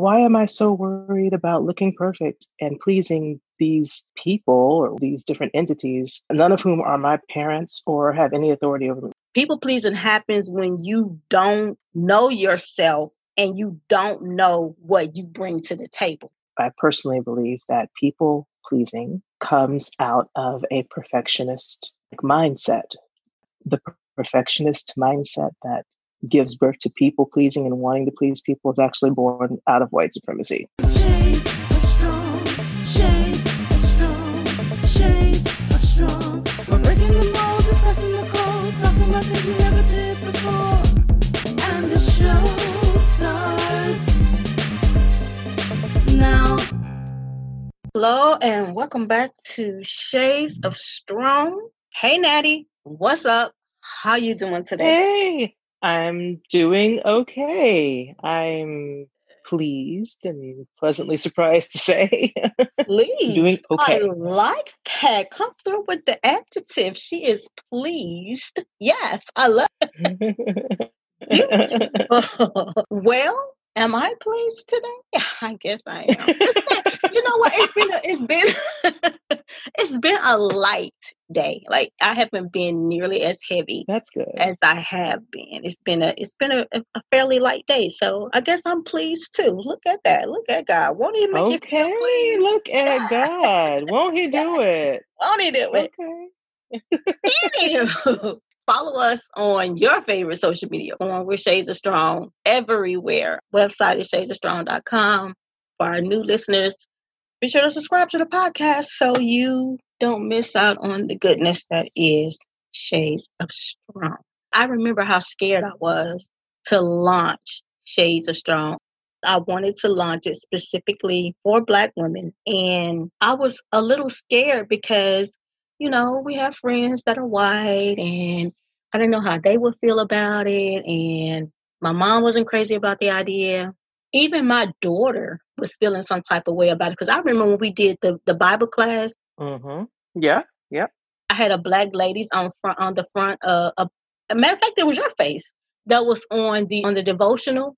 why am I so worried about looking perfect and pleasing these people or these different entities, none of whom are my parents or have any authority over me? People pleasing happens when you don't know yourself and you don't know what you bring to the table. I personally believe that people pleasing comes out of a perfectionist mindset. The perfectionist mindset that gives birth to people pleasing and wanting to please people is actually born out of white supremacy. Shades of strong, shades of strong, shades of strong. We're breaking the mold, discussing the code, talking about things we never did before. And the show starts now. Hello and welcome back to Shades of Strong. Hey Natty, what's up? How you doing today? Hey, I'm doing okay. I'm pleased and pleasantly surprised to say. pleased. doing okay. I like that. Come through with the adjective. She is pleased. Yes, I love it. well, Am I pleased today? I guess I am. Been, you know what? It's been a, it's been it's been a light day. Like I haven't been nearly as heavy. That's good. As I have been. It's been a it's been a, a fairly light day. So I guess I'm pleased too. Look at that. Look at God. Won't he make okay. you feel? Look at God. Won't he do it? Won't he do it? Okay. Follow us on your favorite social media on We're Shades of Strong everywhere. Website is shadesofstrong.com. For our new listeners, be sure to subscribe to the podcast so you don't miss out on the goodness that is Shades of Strong. I remember how scared I was to launch Shades of Strong. I wanted to launch it specifically for Black women. And I was a little scared because, you know, we have friends that are white and I didn't know how they would feel about it. And my mom wasn't crazy about the idea. Even my daughter was feeling some type of way about it. Because I remember when we did the, the Bible class. Mm-hmm. Yeah, yeah. I had a black ladies on front on the front. Uh, a, a matter of fact, it was your face that was on the on the devotional,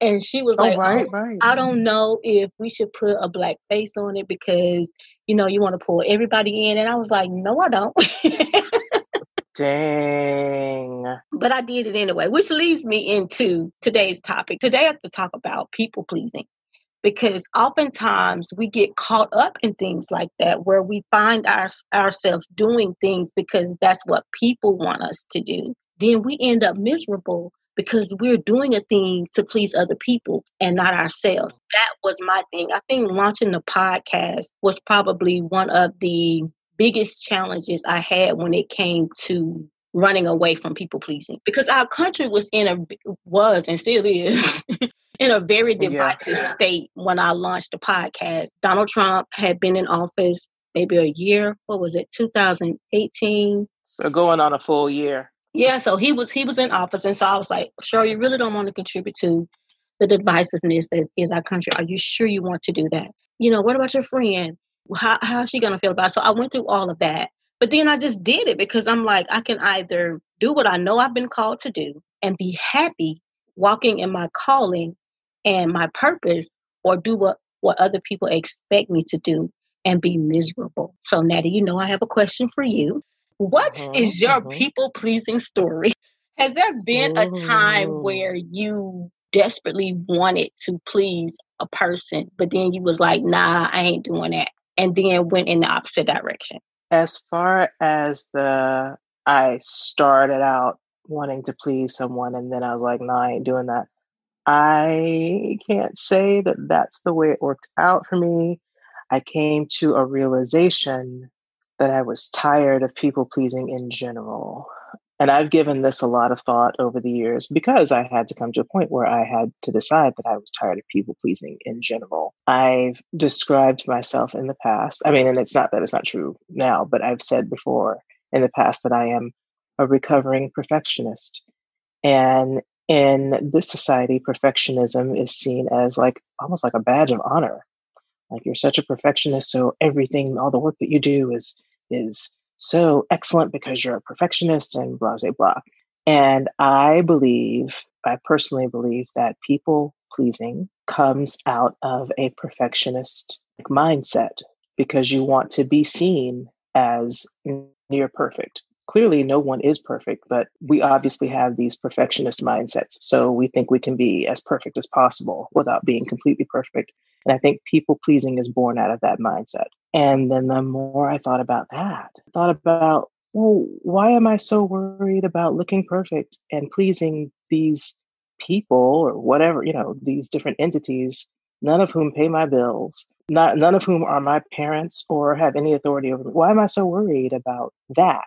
and she was oh, like, right, oh, right. "I don't know if we should put a black face on it because you know you want to pull everybody in." And I was like, "No, I don't." Dang. But I did it anyway, which leads me into today's topic. Today, I have to talk about people pleasing because oftentimes we get caught up in things like that where we find our, ourselves doing things because that's what people want us to do. Then we end up miserable because we're doing a thing to please other people and not ourselves. That was my thing. I think launching the podcast was probably one of the biggest challenges I had when it came to running away from people pleasing because our country was in a was and still is in a very divisive state when I launched the podcast. Donald Trump had been in office maybe a year. What was it? 2018. So going on a full year. Yeah, so he was he was in office, and so I was like, sure, you really don't want to contribute to the divisiveness that is our country. Are you sure you want to do that? You know, what about your friend? How how's she gonna feel about it? So I went through all of that. But then I just did it because I'm like, I can either do what I know I've been called to do and be happy walking in my calling and my purpose, or do what, what other people expect me to do and be miserable. So, Natty, you know, I have a question for you. What uh-huh, is your uh-huh. people pleasing story? Has there been a time where you desperately wanted to please a person, but then you was like, nah, I ain't doing that? And then went in the opposite direction? As far as the, I started out wanting to please someone and then I was like, no, I ain't doing that. I can't say that that's the way it worked out for me. I came to a realization that I was tired of people pleasing in general. And I've given this a lot of thought over the years because I had to come to a point where I had to decide that I was tired of people pleasing in general. I've described myself in the past. I mean, and it's not that it's not true now, but I've said before in the past that I am a recovering perfectionist. And in this society, perfectionism is seen as like almost like a badge of honor. Like you're such a perfectionist, so everything, all the work that you do is is so excellent because you're a perfectionist and blah, blah, blah. And I believe, I personally believe that people pleasing comes out of a perfectionist mindset because you want to be seen as near perfect. Clearly, no one is perfect, but we obviously have these perfectionist mindsets. So we think we can be as perfect as possible without being completely perfect. And I think people pleasing is born out of that mindset. And then the more I thought about that, I thought about, well, why am I so worried about looking perfect and pleasing these people or whatever, you know, these different entities, none of whom pay my bills, not none of whom are my parents or have any authority over me. Why am I so worried about that,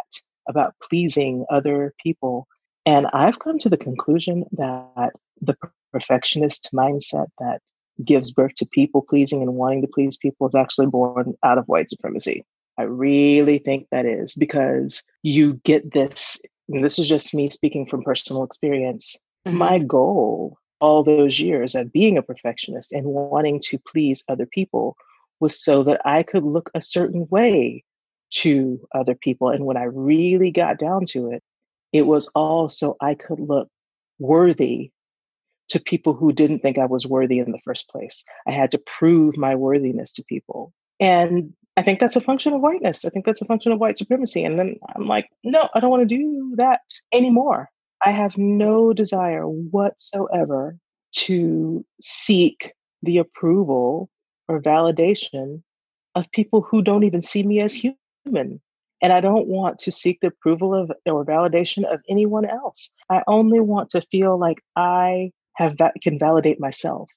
about pleasing other people? And I've come to the conclusion that the perfectionist mindset that gives birth to people pleasing and wanting to please people is actually born out of white supremacy. I really think that is because you get this, this is just me speaking from personal experience. Mm-hmm. My goal all those years of being a perfectionist and wanting to please other people was so that I could look a certain way to other people. And when I really got down to it, it was all so I could look worthy to people who didn't think I was worthy in the first place. I had to prove my worthiness to people. And I think that's a function of whiteness. I think that's a function of white supremacy. And then I'm like, no, I don't want to do that anymore. I have no desire whatsoever to seek the approval or validation of people who don't even see me as human. And I don't want to seek the approval of or validation of anyone else. I only want to feel like I have can validate myself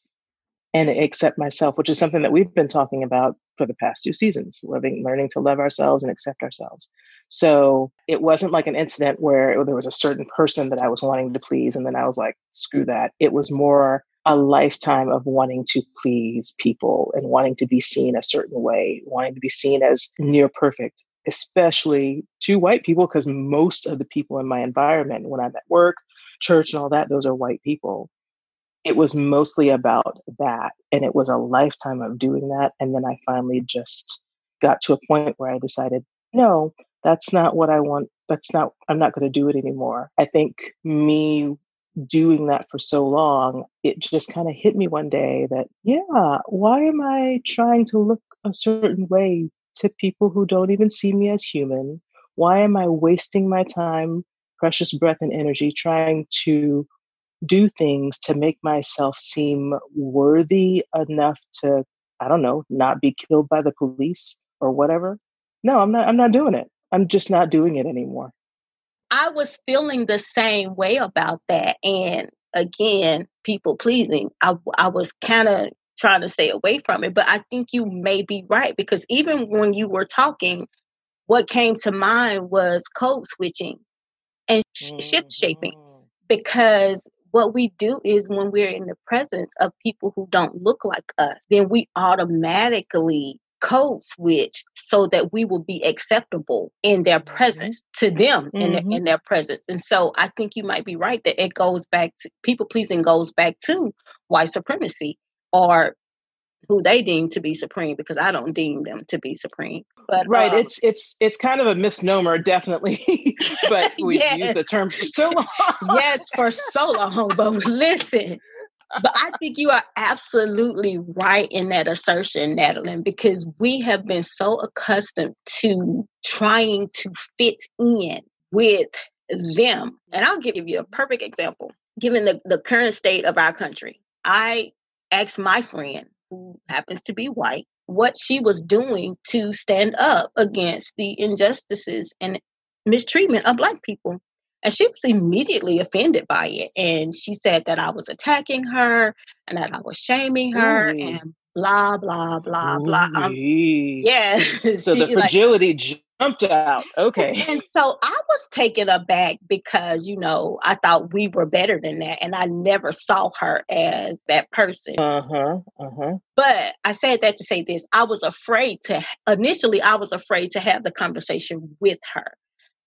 and accept myself, which is something that we've been talking about for the past two seasons, living, learning to love ourselves and accept ourselves. So it wasn't like an incident where there was a certain person that I was wanting to please, and then I was like, screw that. It was more a lifetime of wanting to please people and wanting to be seen a certain way, wanting to be seen as near perfect, especially to white people, because most of the people in my environment, when I'm at work, church, and all that, those are white people it was mostly about that. And it was a lifetime of doing that. And then I finally just got to a point where I decided, no, that's not what I want. That's not, I'm not going to do it anymore. I think me doing that for so long, it just kind of hit me one day that, yeah, why am I trying to look a certain way to people who don't even see me as human? Why am I wasting my time, precious breath, and energy trying to do things to make myself seem worthy enough to i don't know not be killed by the police or whatever. No i'm not i'm not doing it. I'm just not doing it anymore. I was feeling the same way about that and again people pleasing. I, I was kind of trying to stay away from it but i think you may be right because even when you were talking what came to mind was code switching and mm-hmm. shift shaping. Because what we do is when we're in the presence of people who don't look like us, then we automatically code switch so that we will be acceptable in their mm-hmm. presence to them mm-hmm. in, the, in their presence. And so I think you might be right that it goes back to people pleasing goes back to white supremacy or who they deem to be supreme because I don't deem them to be supreme. But right, um, it's it's it's kind of a misnomer, definitely. but we yes. used the term for so long. yes, for so long. But listen, but I think you are absolutely right in that assertion, Natalie, because we have been so accustomed to trying to fit in with them. And I'll give you a perfect example. Given the, the current state of our country, I asked my friend who happens to be white, what she was doing to stand up against the injustices and mistreatment of Black people. And she was immediately offended by it. And she said that I was attacking her and that I was shaming her Ooh. and blah, blah, blah, Ooh. blah. Um, yeah. So the fragility like, jumped out. Okay. And so I was taken aback because, you know, I thought we were better than that. And I never saw her as that person. Uh huh. Uh huh. But I said that to say this I was afraid to, initially, I was afraid to have the conversation with her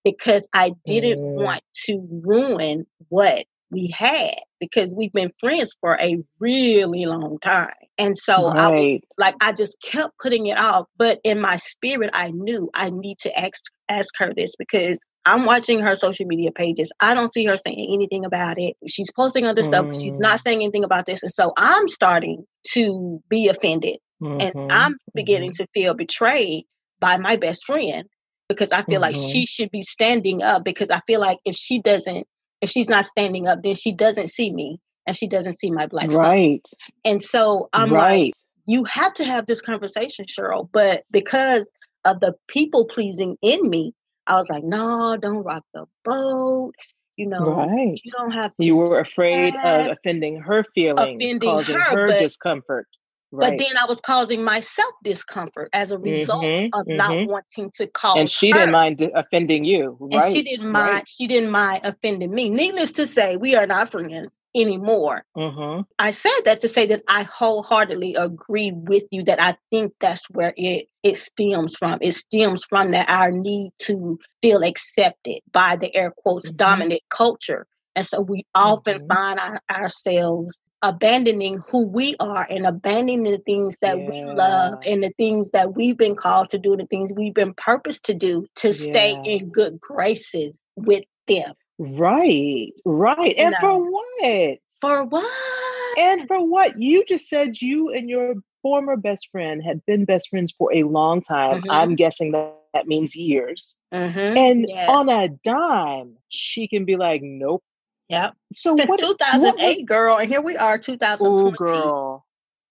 because I didn't mm. want to ruin what we had because we've been friends for a really long time. And so right. I was like, I just kept putting it off. But in my spirit, I knew I need to ask ask her this because I'm watching her social media pages. I don't see her saying anything about it. She's posting other mm. stuff, she's not mm. saying anything about this. And so I'm starting to be offended. Mm-hmm. And I'm beginning mm-hmm. to feel betrayed by my best friend because I feel mm-hmm. like she should be standing up because I feel like if she doesn't if she's not standing up, then she doesn't see me and she doesn't see my black right. Son. And so I'm right. like, you have to have this conversation, Cheryl. But because of the people pleasing in me, I was like, no, don't rock the boat. You know, right. you don't have to. You were afraid of offending her feelings, offending causing her, her discomfort. Right. But then I was causing myself discomfort as a result mm-hmm, of mm-hmm. not wanting to cause. And she her. didn't mind offending you, right? And she didn't mind. Right. She didn't mind offending me. Needless to say, we are not friends anymore. Mm-hmm. I said that to say that I wholeheartedly agree with you. That I think that's where it it stems from. It stems from that our need to feel accepted by the air quotes mm-hmm. dominant culture. And so we often mm-hmm. find our, ourselves abandoning who we are and abandoning the things that yeah. we love and the things that we've been called to do, the things we've been purposed to do to yeah. stay in good graces with them. Right, right. And for what? For what? And for what? You just said you and your former best friend had been best friends for a long time. Mm-hmm. I'm guessing that that means years. Mm-hmm. And yes. on a dime, she can be like, nope, Yep. So Since what, 2008, what was, girl, and here we are, 2020. Oh, girl.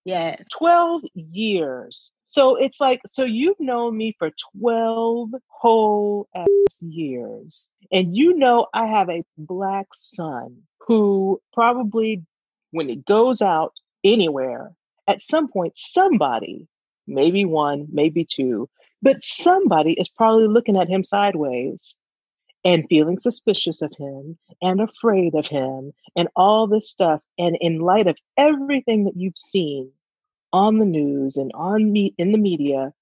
Yeah. 12 years. So it's like, so you've known me for 12 whole ass years. And you know, I have a black son who probably, when he goes out anywhere, at some point, somebody, maybe one, maybe two, but somebody is probably looking at him sideways and feeling suspicious of him and afraid of him and all this stuff. And in light of everything that you've seen on the news and on me in the media,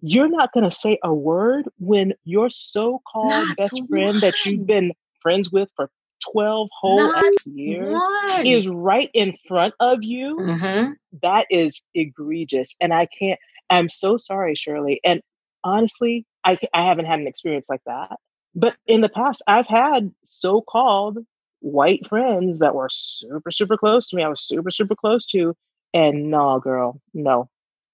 you're not going to say a word when your so-called not best one. friend that you've been friends with for 12 whole years one. is right in front of you. Mm-hmm. That is egregious. And I can't, I'm so sorry, Shirley. And honestly, I, I haven't had an experience like that. But in the past, I've had so called white friends that were super, super close to me. I was super, super close to. And no, girl, no.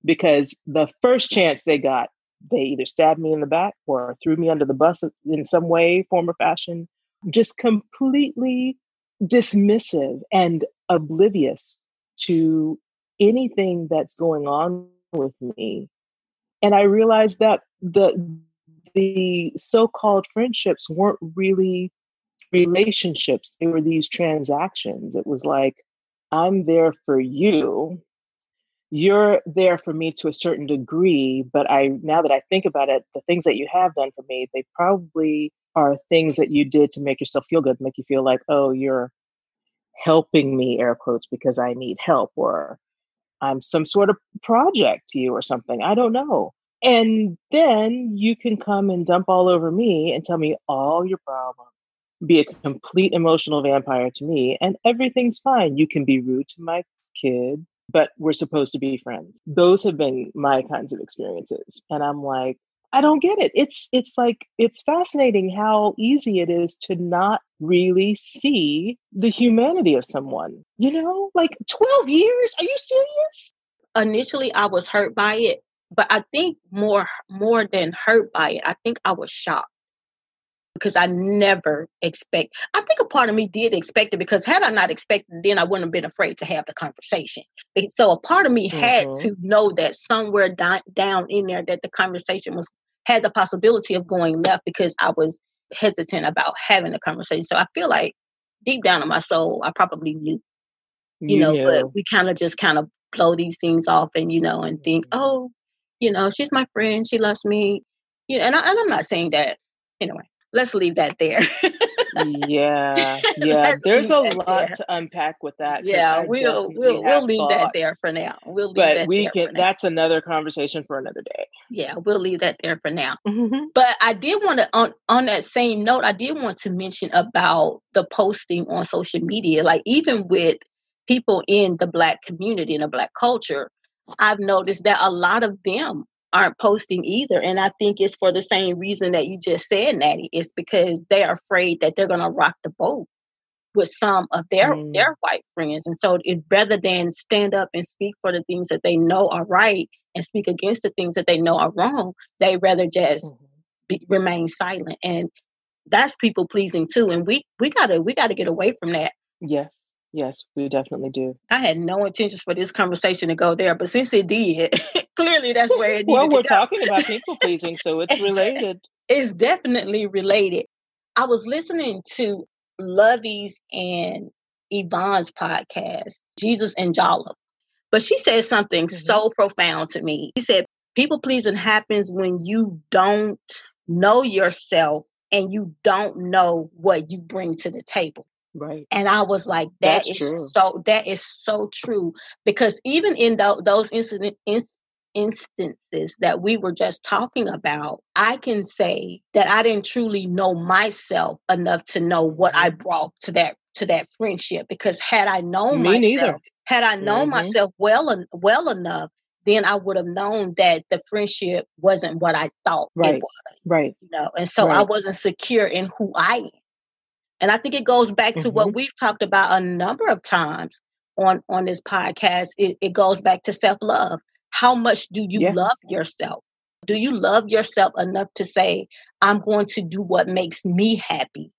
Because the first chance they got, they either stabbed me in the back or threw me under the bus in some way, form, or fashion. Just completely dismissive and oblivious to anything that's going on with me. And I realized that the the so-called friendships weren't really relationships they were these transactions. It was like i'm there for you. You're there for me to a certain degree but i now that i think about it the things that you have done for me they probably are things that you did to make yourself feel good make you feel like oh you're helping me air quotes because i need help or i'm some sort of project to you or something. I don't know and then you can come and dump all over me and tell me all your problems, be a complete emotional vampire to me, and everything's fine. You can be rude to my kid, but we're supposed to be friends. Those have been my kinds of experiences. And I'm like, I don't get it. It's it's like it's fascinating how easy it is to not really see the humanity of someone. You know, like 12 years? Are you serious? Initially I was hurt by it but I think more more than hurt by it, I think I was shocked because I never expect. I think a part of me did expect it because had I not expected, then I wouldn't have been afraid to have the conversation. So a part of me mm-hmm. had to know that somewhere down down in there that the conversation was had the possibility of going left because I was hesitant about having a conversation. So I feel like deep down in my soul, I probably knew, you know, but we kind of just kind of blow these things off and you know and think, mm-hmm. oh, you know, she's my friend. She loves me. You know, and, I, and I'm not saying that. Anyway, let's leave that there. yeah, yeah. There's a lot there. to unpack with that. Yeah, we'll we'll we'll leave thoughts, that there for now. We'll leave but we can. That's another conversation for another day. Yeah, we'll leave that there for now. Mm-hmm. But I did want to on on that same note. I did want to mention about the posting on social media. Like even with people in the black community in the black culture, I've noticed that a lot of them aren't posting either. And I think it's for the same reason that you just said, Natty. It's because they're afraid that they're gonna rock the boat with some of their mm. their white friends. And so it rather than stand up and speak for the things that they know are right and speak against the things that they know are wrong, they rather just mm-hmm. be, remain silent. And that's people pleasing too. And we we gotta we gotta get away from that. Yes. Yes, we definitely do. I had no intentions for this conversation to go there, but since it did, clearly that's where it Well, we're go. talking about people pleasing, so it's related. It's definitely related. I was listening to Lovey's and Yvonne's podcast, Jesus and Jollof. But she said something mm-hmm. so profound to me. She said, People pleasing happens when you don't know yourself and you don't know what you bring to the table. Right. And I was like, that That's is true. so that is so true because even in the, those incident in, instances that we were just talking about, I can say that I didn't truly know myself enough to know what I brought to that to that friendship because had I known Me myself, neither. had I known mm-hmm. myself well well enough, then I would have known that the friendship wasn't what I thought right. it was. Right. You know, and so right. I wasn't secure in who I am. And I think it goes back to mm-hmm. what we've talked about a number of times on on this podcast. It, it goes back to self love. How much do you yes. love yourself? Do you love yourself enough to say, "I'm going to do what makes me happy,"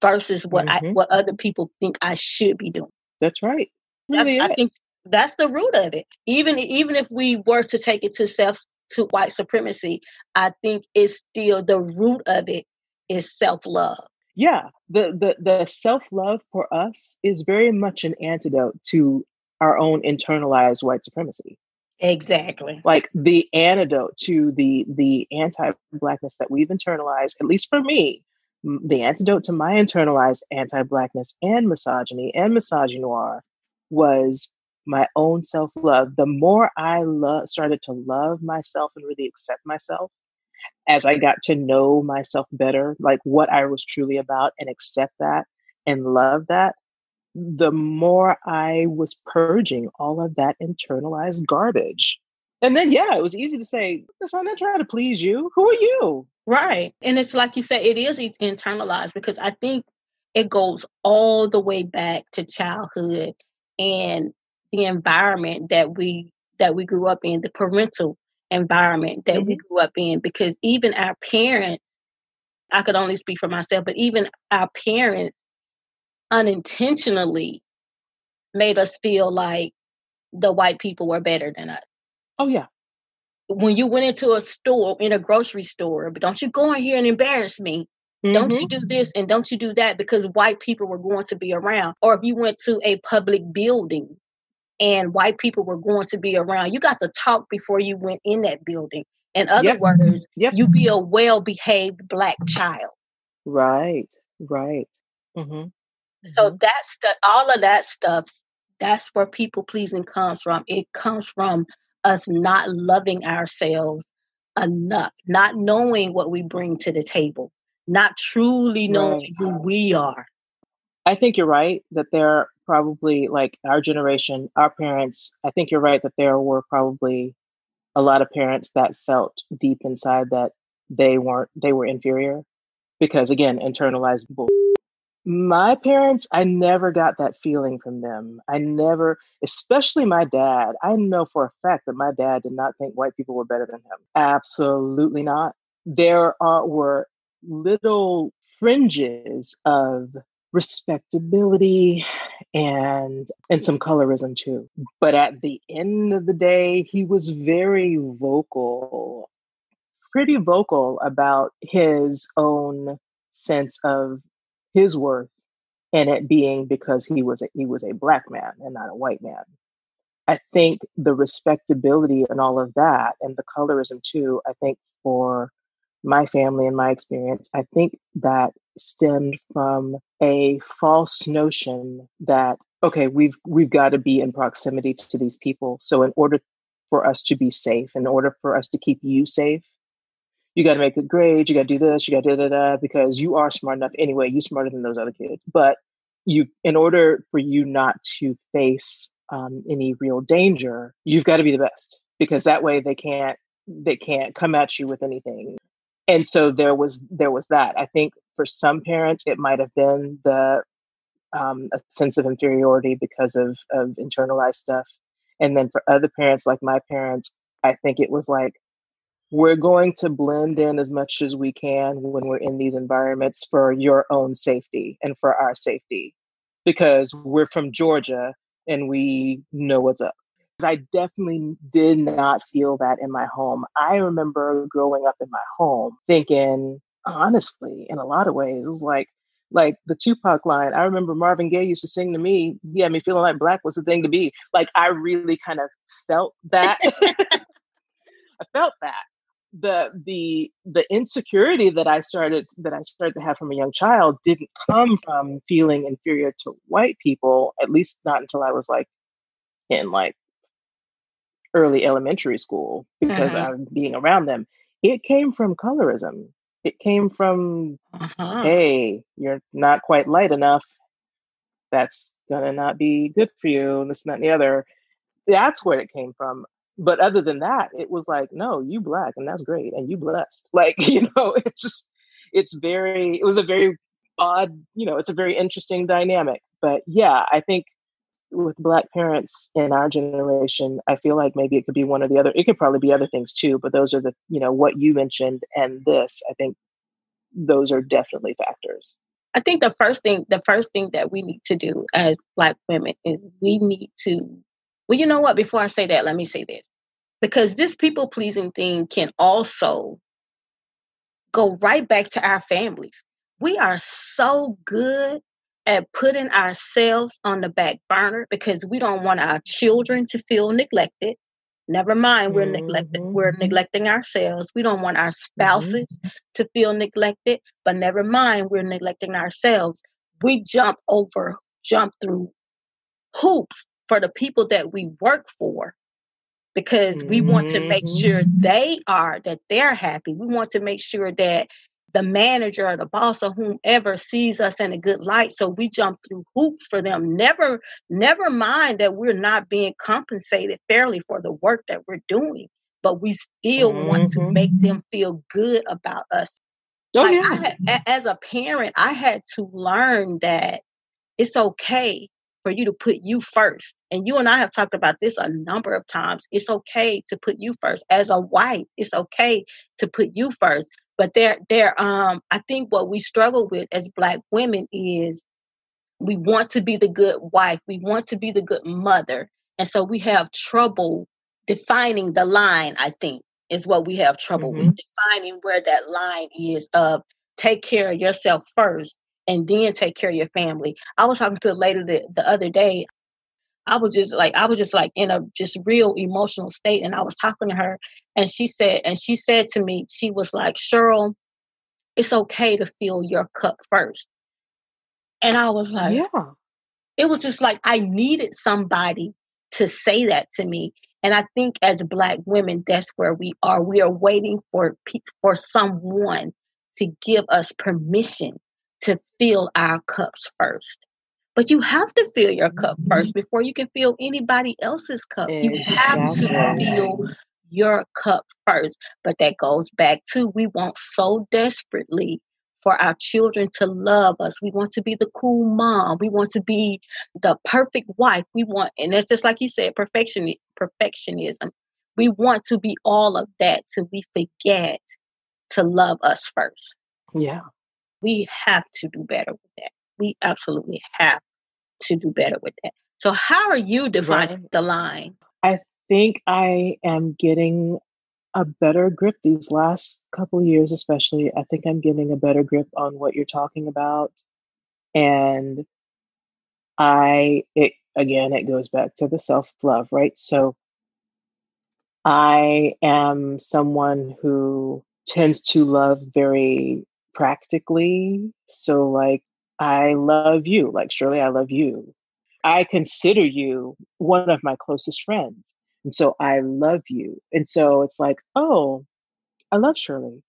versus what mm-hmm. I what other people think I should be doing? That's right. Really I think that's the root of it. Even even if we were to take it to self to white supremacy, I think it's still the root of it is self love yeah the the, the self-love for us is very much an antidote to our own internalized white supremacy. Exactly. Like the antidote to the the anti-blackness that we've internalized at least for me the antidote to my internalized anti-blackness and misogyny and misogynoir was my own self-love. The more i love started to love myself and really accept myself as I got to know myself better, like what I was truly about and accept that and love that, the more I was purging all of that internalized garbage. And then, yeah, it was easy to say, I'm not trying to please you. Who are you? Right. And it's like you say, it is internalized because I think it goes all the way back to childhood and the environment that we that we grew up in, the parental environment that mm-hmm. we grew up in because even our parents, I could only speak for myself, but even our parents unintentionally made us feel like the white people were better than us. Oh, yeah. When you went into a store, in a grocery store, but don't you go in here and embarrass me. Mm-hmm. Don't you do this and don't you do that because white people were going to be around. Or if you went to a public building and white people were going to be around. You got to talk before you went in that building. In other yep. words, yep. you be a well behaved black child. Right, right. Mm-hmm. So mm-hmm. that's the all of that stuff. That's where people pleasing comes from. It comes from us not loving ourselves enough, not knowing what we bring to the table, not truly knowing right. who we are. I think you're right that there probably like our generation, our parents, I think you're right that there were probably a lot of parents that felt deep inside that they weren't they were inferior because again, internalized bull. My parents, I never got that feeling from them. I never, especially my dad. I know for a fact that my dad did not think white people were better than him. Absolutely not. There are were little fringes of respectability and and some colorism too. But at the end of the day he was very vocal pretty vocal about his own sense of his worth and it being because he was a, he was a black man and not a white man. I think the respectability and all of that and the colorism too i think for my family and my experience i think that stemmed from a false notion that okay, we've we've got to be in proximity to these people. So in order for us to be safe, in order for us to keep you safe, you got to make good grades, you got to do this, you got to da da da, because you are smart enough anyway. You're smarter than those other kids, but you, in order for you not to face um, any real danger, you've got to be the best because that way they can't they can't come at you with anything. And so there was there was that. I think for some parents it might have been the um, a sense of inferiority because of of internalized stuff, and then for other parents like my parents, I think it was like we're going to blend in as much as we can when we're in these environments for your own safety and for our safety because we're from Georgia and we know what's up. I definitely did not feel that in my home. I remember growing up in my home thinking, honestly, in a lot of ways, it was like like the Tupac line. I remember Marvin Gaye used to sing to me, he had me feeling like black was the thing to be. Like I really kind of felt that. I felt that. The the the insecurity that I started that I started to have from a young child didn't come from feeling inferior to white people, at least not until I was like in like early elementary school because. Mm-hmm. I'm being around them. It came from colorism. It came from, uh-huh. hey, you're not quite light enough. That's gonna not be good for you. and This, and that, and the other. That's where it came from. But other than that, it was like, no, you black, and that's great, and you blessed. Like, you know, it's just, it's very, it was a very odd, you know, it's a very interesting dynamic. But yeah, I think with black parents in our generation i feel like maybe it could be one or the other it could probably be other things too but those are the you know what you mentioned and this i think those are definitely factors. I think the first thing the first thing that we need to do as black women is we need to well you know what? Before i say that let me say this. Because this people pleasing thing can also go right back to our families. We are so good at putting ourselves on the back burner because we don't want our children to feel neglected. Never mind, we're mm-hmm. neglected. We're neglecting ourselves. We don't want our spouses mm-hmm. to feel neglected, but never mind, we're neglecting ourselves. We jump over, jump through hoops for the people that we work for because we want to make sure mm-hmm. they are that they're happy. We want to make sure that the manager or the boss or whomever sees us in a good light so we jump through hoops for them never never mind that we're not being compensated fairly for the work that we're doing but we still mm-hmm. want to make mm-hmm. them feel good about us oh, like yeah. I, as a parent i had to learn that it's okay for you to put you first. And you and I have talked about this a number of times. It's okay to put you first. As a wife, it's okay to put you first. But there, there, um, I think what we struggle with as Black women is we want to be the good wife, we want to be the good mother, and so we have trouble defining the line. I think is what we have trouble mm-hmm. with defining where that line is of take care of yourself first and then take care of your family. I was talking to a lady the, the other day. I was just like I was just like in a just real emotional state and I was talking to her and she said and she said to me she was like Cheryl it's okay to fill your cup first. And I was like yeah. It was just like I needed somebody to say that to me and I think as black women that's where we are we are waiting for for someone to give us permission to fill our cups first. But you have to fill your cup first mm-hmm. before you can fill anybody else's cup. You have to fill your cup first. But that goes back to we want so desperately for our children to love us. We want to be the cool mom. We want to be the perfect wife. We want, and that's just like you said, perfection, perfectionism. We want to be all of that so we forget to love us first. Yeah. We have to do better with that. We absolutely have to do better with that. So, how are you defining right. the line? I think I am getting a better grip these last couple years, especially. I think I'm getting a better grip on what you're talking about. And I, it again, it goes back to the self love, right? So, I am someone who tends to love very practically. So, like, I love you. Like, Shirley, I love you. I consider you one of my closest friends. And so I love you. And so it's like, oh, I love Shirley.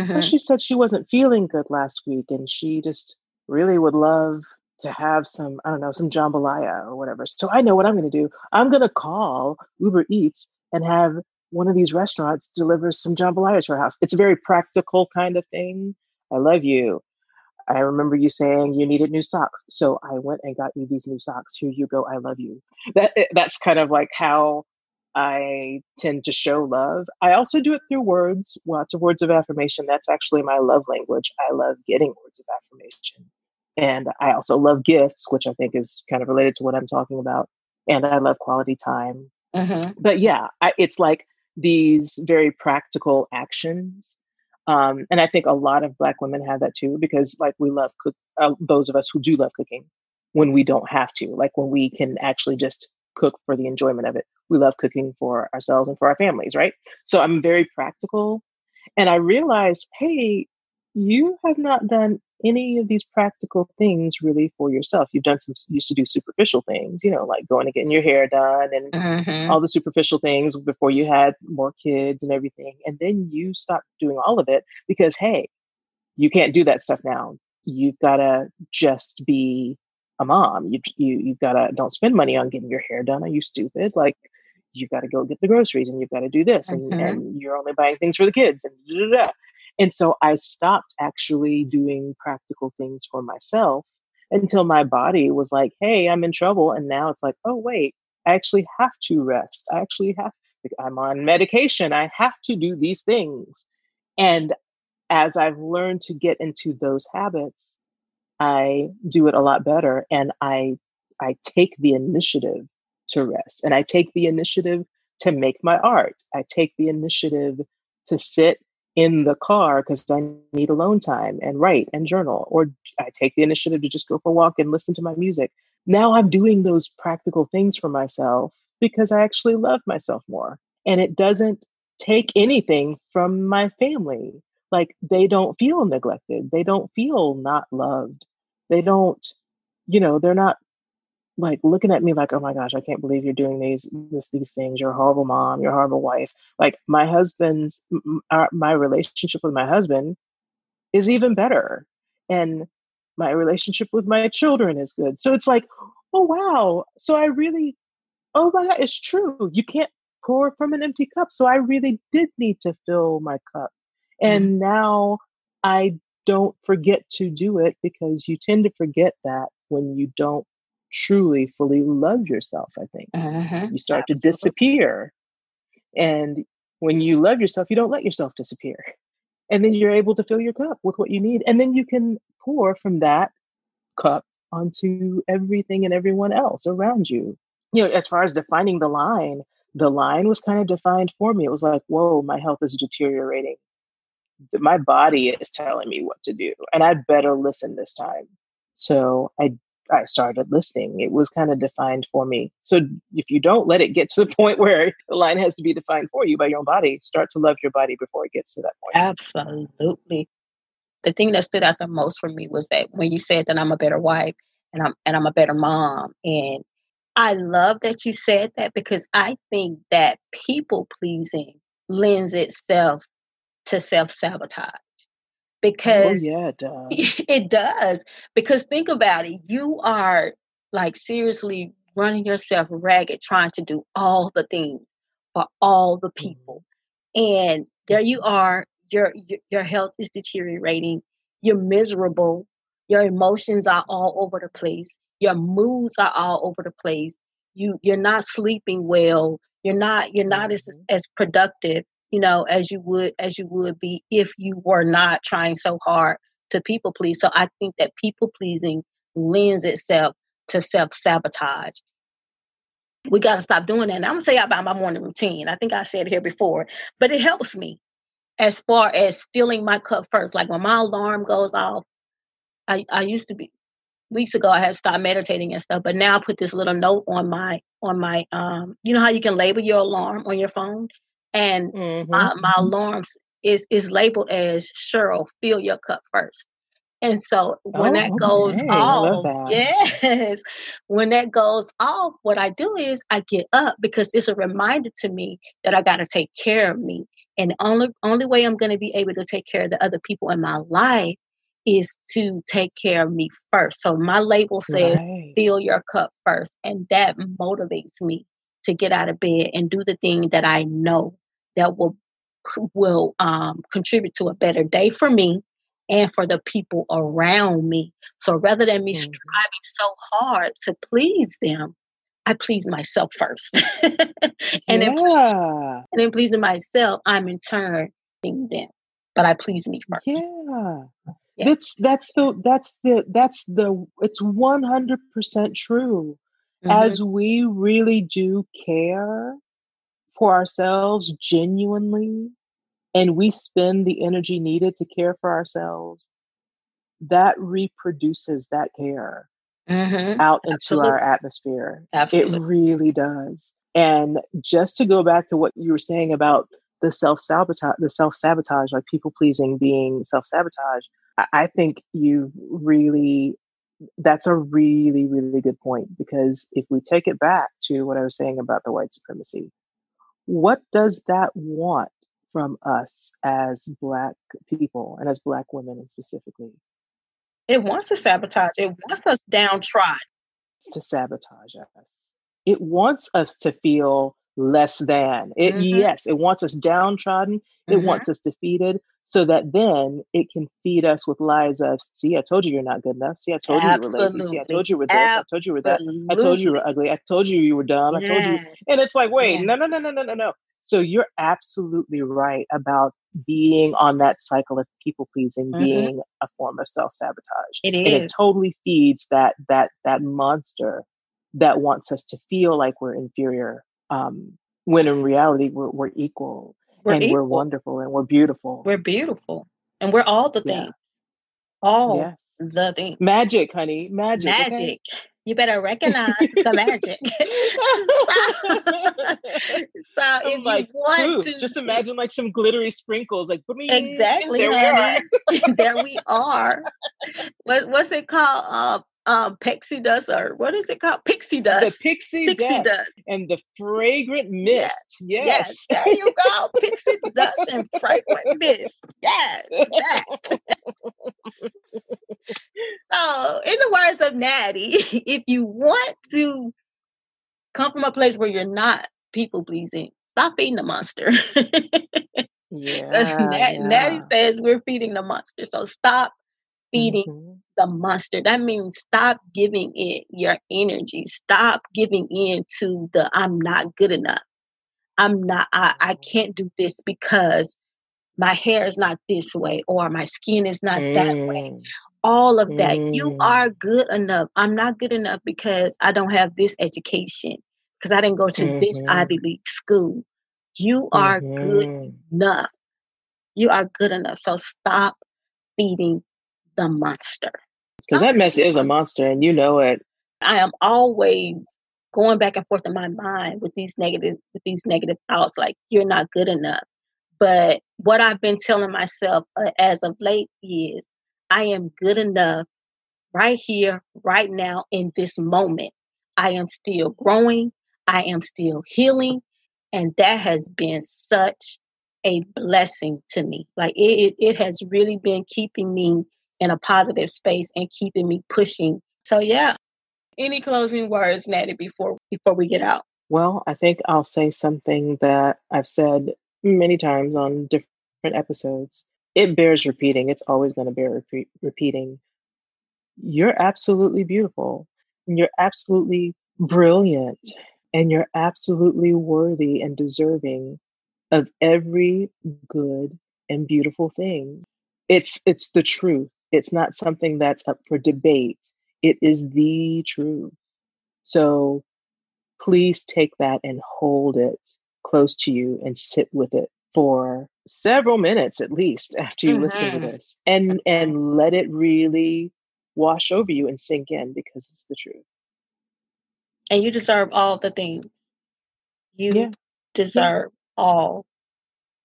Mm-hmm. She said she wasn't feeling good last week and she just really would love to have some, I don't know, some jambalaya or whatever. So I know what I'm going to do. I'm going to call Uber Eats and have one of these restaurants deliver some jambalaya to her house. It's a very practical kind of thing. I love you. I remember you saying you needed new socks. So I went and got you these new socks. Here you go. I love you. That that's kind of like how I tend to show love. I also do it through words, lots of words of affirmation. That's actually my love language. I love getting words of affirmation. And I also love gifts, which I think is kind of related to what I'm talking about. And I love quality time. Mm-hmm. But yeah, I, it's like these very practical actions. Um, and I think a lot of Black women have that too, because like we love cook, uh, those of us who do love cooking when we don't have to, like when we can actually just cook for the enjoyment of it. We love cooking for ourselves and for our families, right? So I'm very practical. And I realized, hey, you have not done any of these practical things really for yourself. You've done some, used to do superficial things, you know, like going and getting your hair done and mm-hmm. all the superficial things before you had more kids and everything. And then you stopped doing all of it because, hey, you can't do that stuff now. You've got to just be a mom. You, you, you've got to don't spend money on getting your hair done. Are you stupid? Like, you've got to go get the groceries and you've got to do this mm-hmm. and, and, you're only buying things for the kids and da, da, da. And so I stopped actually doing practical things for myself until my body was like, hey, I'm in trouble. And now it's like, oh, wait, I actually have to rest. I actually have, I'm on medication. I have to do these things. And as I've learned to get into those habits, I do it a lot better. And I, I take the initiative to rest and I take the initiative to make my art. I take the initiative to sit in the car because I need alone time and write and journal, or I take the initiative to just go for a walk and listen to my music. Now I'm doing those practical things for myself because I actually love myself more. And it doesn't take anything from my family. Like they don't feel neglected, they don't feel not loved, they don't, you know, they're not like looking at me like, oh my gosh, I can't believe you're doing these this, these things. You're a horrible mom. You're a horrible wife. Like my husband's our, my relationship with my husband is even better, and my relationship with my children is good. So it's like, oh wow. So I really, oh my god, it's true. You can't pour from an empty cup. So I really did need to fill my cup, and mm-hmm. now I don't forget to do it because you tend to forget that when you don't truly fully love yourself, I think. Uh-huh. You start Absolutely. to disappear. And when you love yourself, you don't let yourself disappear. And then you're able to fill your cup with what you need. And then you can pour from that cup onto everything and everyone else around you. You know, as far as defining the line, the line was kind of defined for me. It was like, whoa, my health is deteriorating. My body is telling me what to do, and I better listen this time. So I I started listening. It was kind of defined for me. So if you don't let it get to the point where the line has to be defined for you by your own body, start to love your body before it gets to that point. Absolutely. The thing that stood out the most for me was that when you said that I'm a better wife and I'm and I'm a better mom and I love that you said that because I think that people pleasing lends itself to self sabotage. Oh, because oh, yeah, it does. it does. Because think about it, you are like seriously running yourself ragged trying to do all the things for all the mm-hmm. people. Mm-hmm. And there you mm-hmm. are, your, your your health is deteriorating, you're miserable, your emotions are all over the place, your moods are all over the place. You you're not sleeping well, you're not you're not mm-hmm. as as productive you know, as you would as you would be if you were not trying so hard to people please. So I think that people pleasing lends itself to self sabotage. We got to stop doing that. And I'm gonna say about my morning routine. I think I said here before, but it helps me as far as filling my cup first. Like when my alarm goes off, I, I used to be weeks ago I had stopped meditating and stuff, but now I put this little note on my on my um you know how you can label your alarm on your phone? And mm-hmm. my, my alarms is is labeled as Cheryl, fill your cup first. And so when oh, that goes okay. off, that. yes, when that goes off, what I do is I get up because it's a reminder to me that I got to take care of me. And the only only way I'm going to be able to take care of the other people in my life is to take care of me first. So my label says right. fill your cup first, and that motivates me to get out of bed and do the thing that I know that will will um, contribute to a better day for me and for the people around me. So rather than me mm-hmm. striving so hard to please them, I please myself first. and, yeah. then, and then pleasing myself, I'm in turn them. But I please me first. Yeah. yeah. That's that's the that's the that's the it's one hundred percent true. Mm-hmm. As we really do care for ourselves genuinely, and we spend the energy needed to care for ourselves, that reproduces that care mm-hmm. out into Absolutely. our atmosphere. Absolutely. It really does. And just to go back to what you were saying about the self sabotage, the self sabotage, like people pleasing being self sabotage, I think you've really, that's a really, really good point because if we take it back to what I was saying about the white supremacy, what does that want? from us as Black people and as Black women specifically? It wants to sabotage. It wants us downtrodden. To sabotage us. It wants us to feel less than. It mm-hmm. yes, it wants us downtrodden. It mm-hmm. wants us defeated so that then it can feed us with lies of, see, I told you you're not good enough. See, I told Absolutely. you you were lazy. See, I told you were this. Absolutely. I told you were that. I told you you were ugly. I told you you were dumb. I told you. And it's like, wait, yeah. no, no, no, no, no, no, no. So you're absolutely right about being on that cycle of people pleasing mm-hmm. being a form of self sabotage. It is. And it totally feeds that that that monster that wants us to feel like we're inferior, um, when in reality we're, we're equal we're and equal. we're wonderful and we're beautiful. We're beautiful and we're all the things. Yeah. All yes. the things. Magic, honey. Magic. Magic. Okay? you better recognize the magic. so if like, you want to just imagine like some glittery sprinkles, like put me exactly. There honey. we are. there we are. What, what's it called? Uh, um pixie dust or what is it called? Pixie dust. The pixie, pixie dust. dust. And the fragrant mist. Yes. Yes. yes. There you go. pixie dust and fragrant mist. Yes. That. so in the words of Natty, if you want to come from a place where you're not people pleasing, stop feeding the monster. yeah, Nat- yeah. Natty says we're feeding the monster. So stop feeding mm-hmm. the monster. That means stop giving it your energy. Stop giving in to the I'm not good enough. I'm not, I, I can't do this because my hair is not this way or my skin is not mm. that way. Mm. All of that. Mm. You are good enough. I'm not good enough because I don't have this education, because I didn't go to mm-hmm. this Ivy League school. You are mm-hmm. good enough. You are good enough. So stop feeding the monster. Because that mess is a monster and you know it. I am always going back and forth in my mind with these negative with these negative thoughts like you're not good enough. But what I've been telling myself uh, as of late is I am good enough right here, right now, in this moment. I am still growing. I am still healing. And that has been such a blessing to me. Like it, it, it has really been keeping me in a positive space and keeping me pushing. So yeah. Any closing words, Natty, before before we get out? Well, I think I'll say something that I've said many times on different episodes. It bears repeating. It's always going to bear repeat, repeating. You're absolutely beautiful. And you're absolutely brilliant. And you're absolutely worthy and deserving of every good and beautiful thing. It's it's the truth. It's not something that's up for debate. It is the truth. So please take that and hold it close to you and sit with it for several minutes at least after you mm-hmm. listen to mm-hmm. this and and let it really wash over you and sink in because it's the truth and you deserve all the things you yeah. deserve yeah. all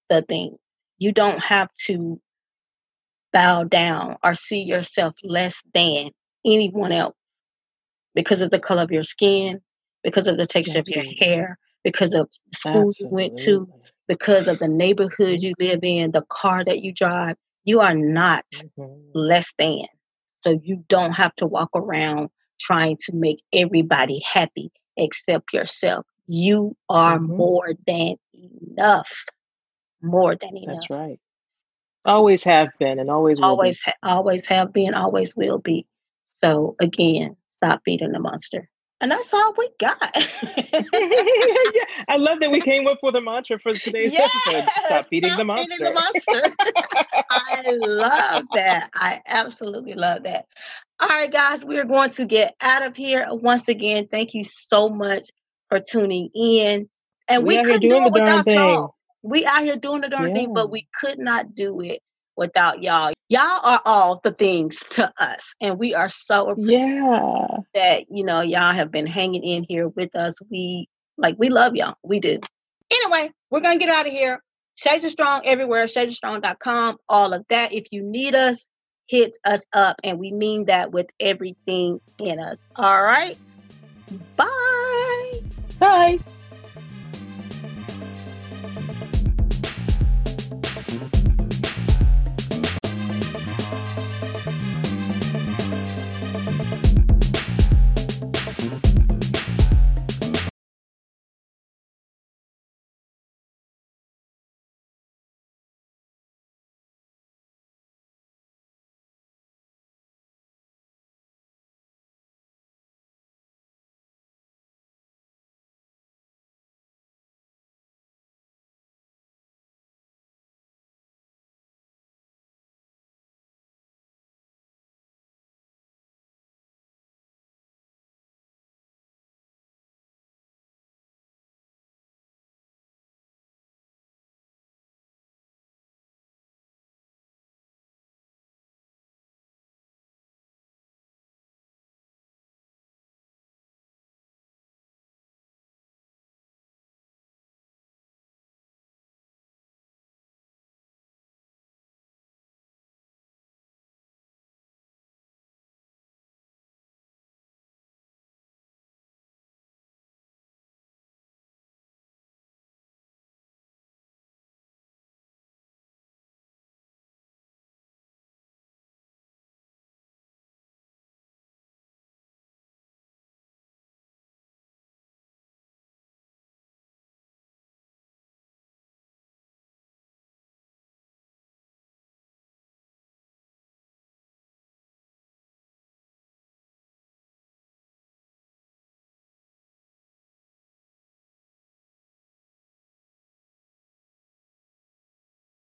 the things You don't have to bow down or see yourself less than anyone else because of the color of your skin, because of the texture Absolutely. of your hair, because of the schools you went to, because of the neighborhood you live in, the car that you drive. You are not mm-hmm. less than. So you don't have to walk around trying to make everybody happy except yourself. You are mm-hmm. more than enough. More than enough. That's right. Always have been and always will always ha- always have been, always will be. So again, stop feeding the monster. And that's all we got. yeah, I love that we came up with a mantra for today's yes, episode. Stop feeding stop the monster. Feeding the monster. I love that. I absolutely love that. All right, guys, we are going to get out of here. Once again, thank you so much for tuning in. And we, we couldn't do it without y'all. We out here doing the darn yeah. thing, but we could not do it without y'all. Y'all are all the things to us, and we are so yeah that you know y'all have been hanging in here with us. We like we love y'all. We do. Anyway, we're gonna get out of here. Shades of Strong everywhere. Shadesstrong.com. All of that. If you need us, hit us up, and we mean that with everything in us. All right. Bye. Bye.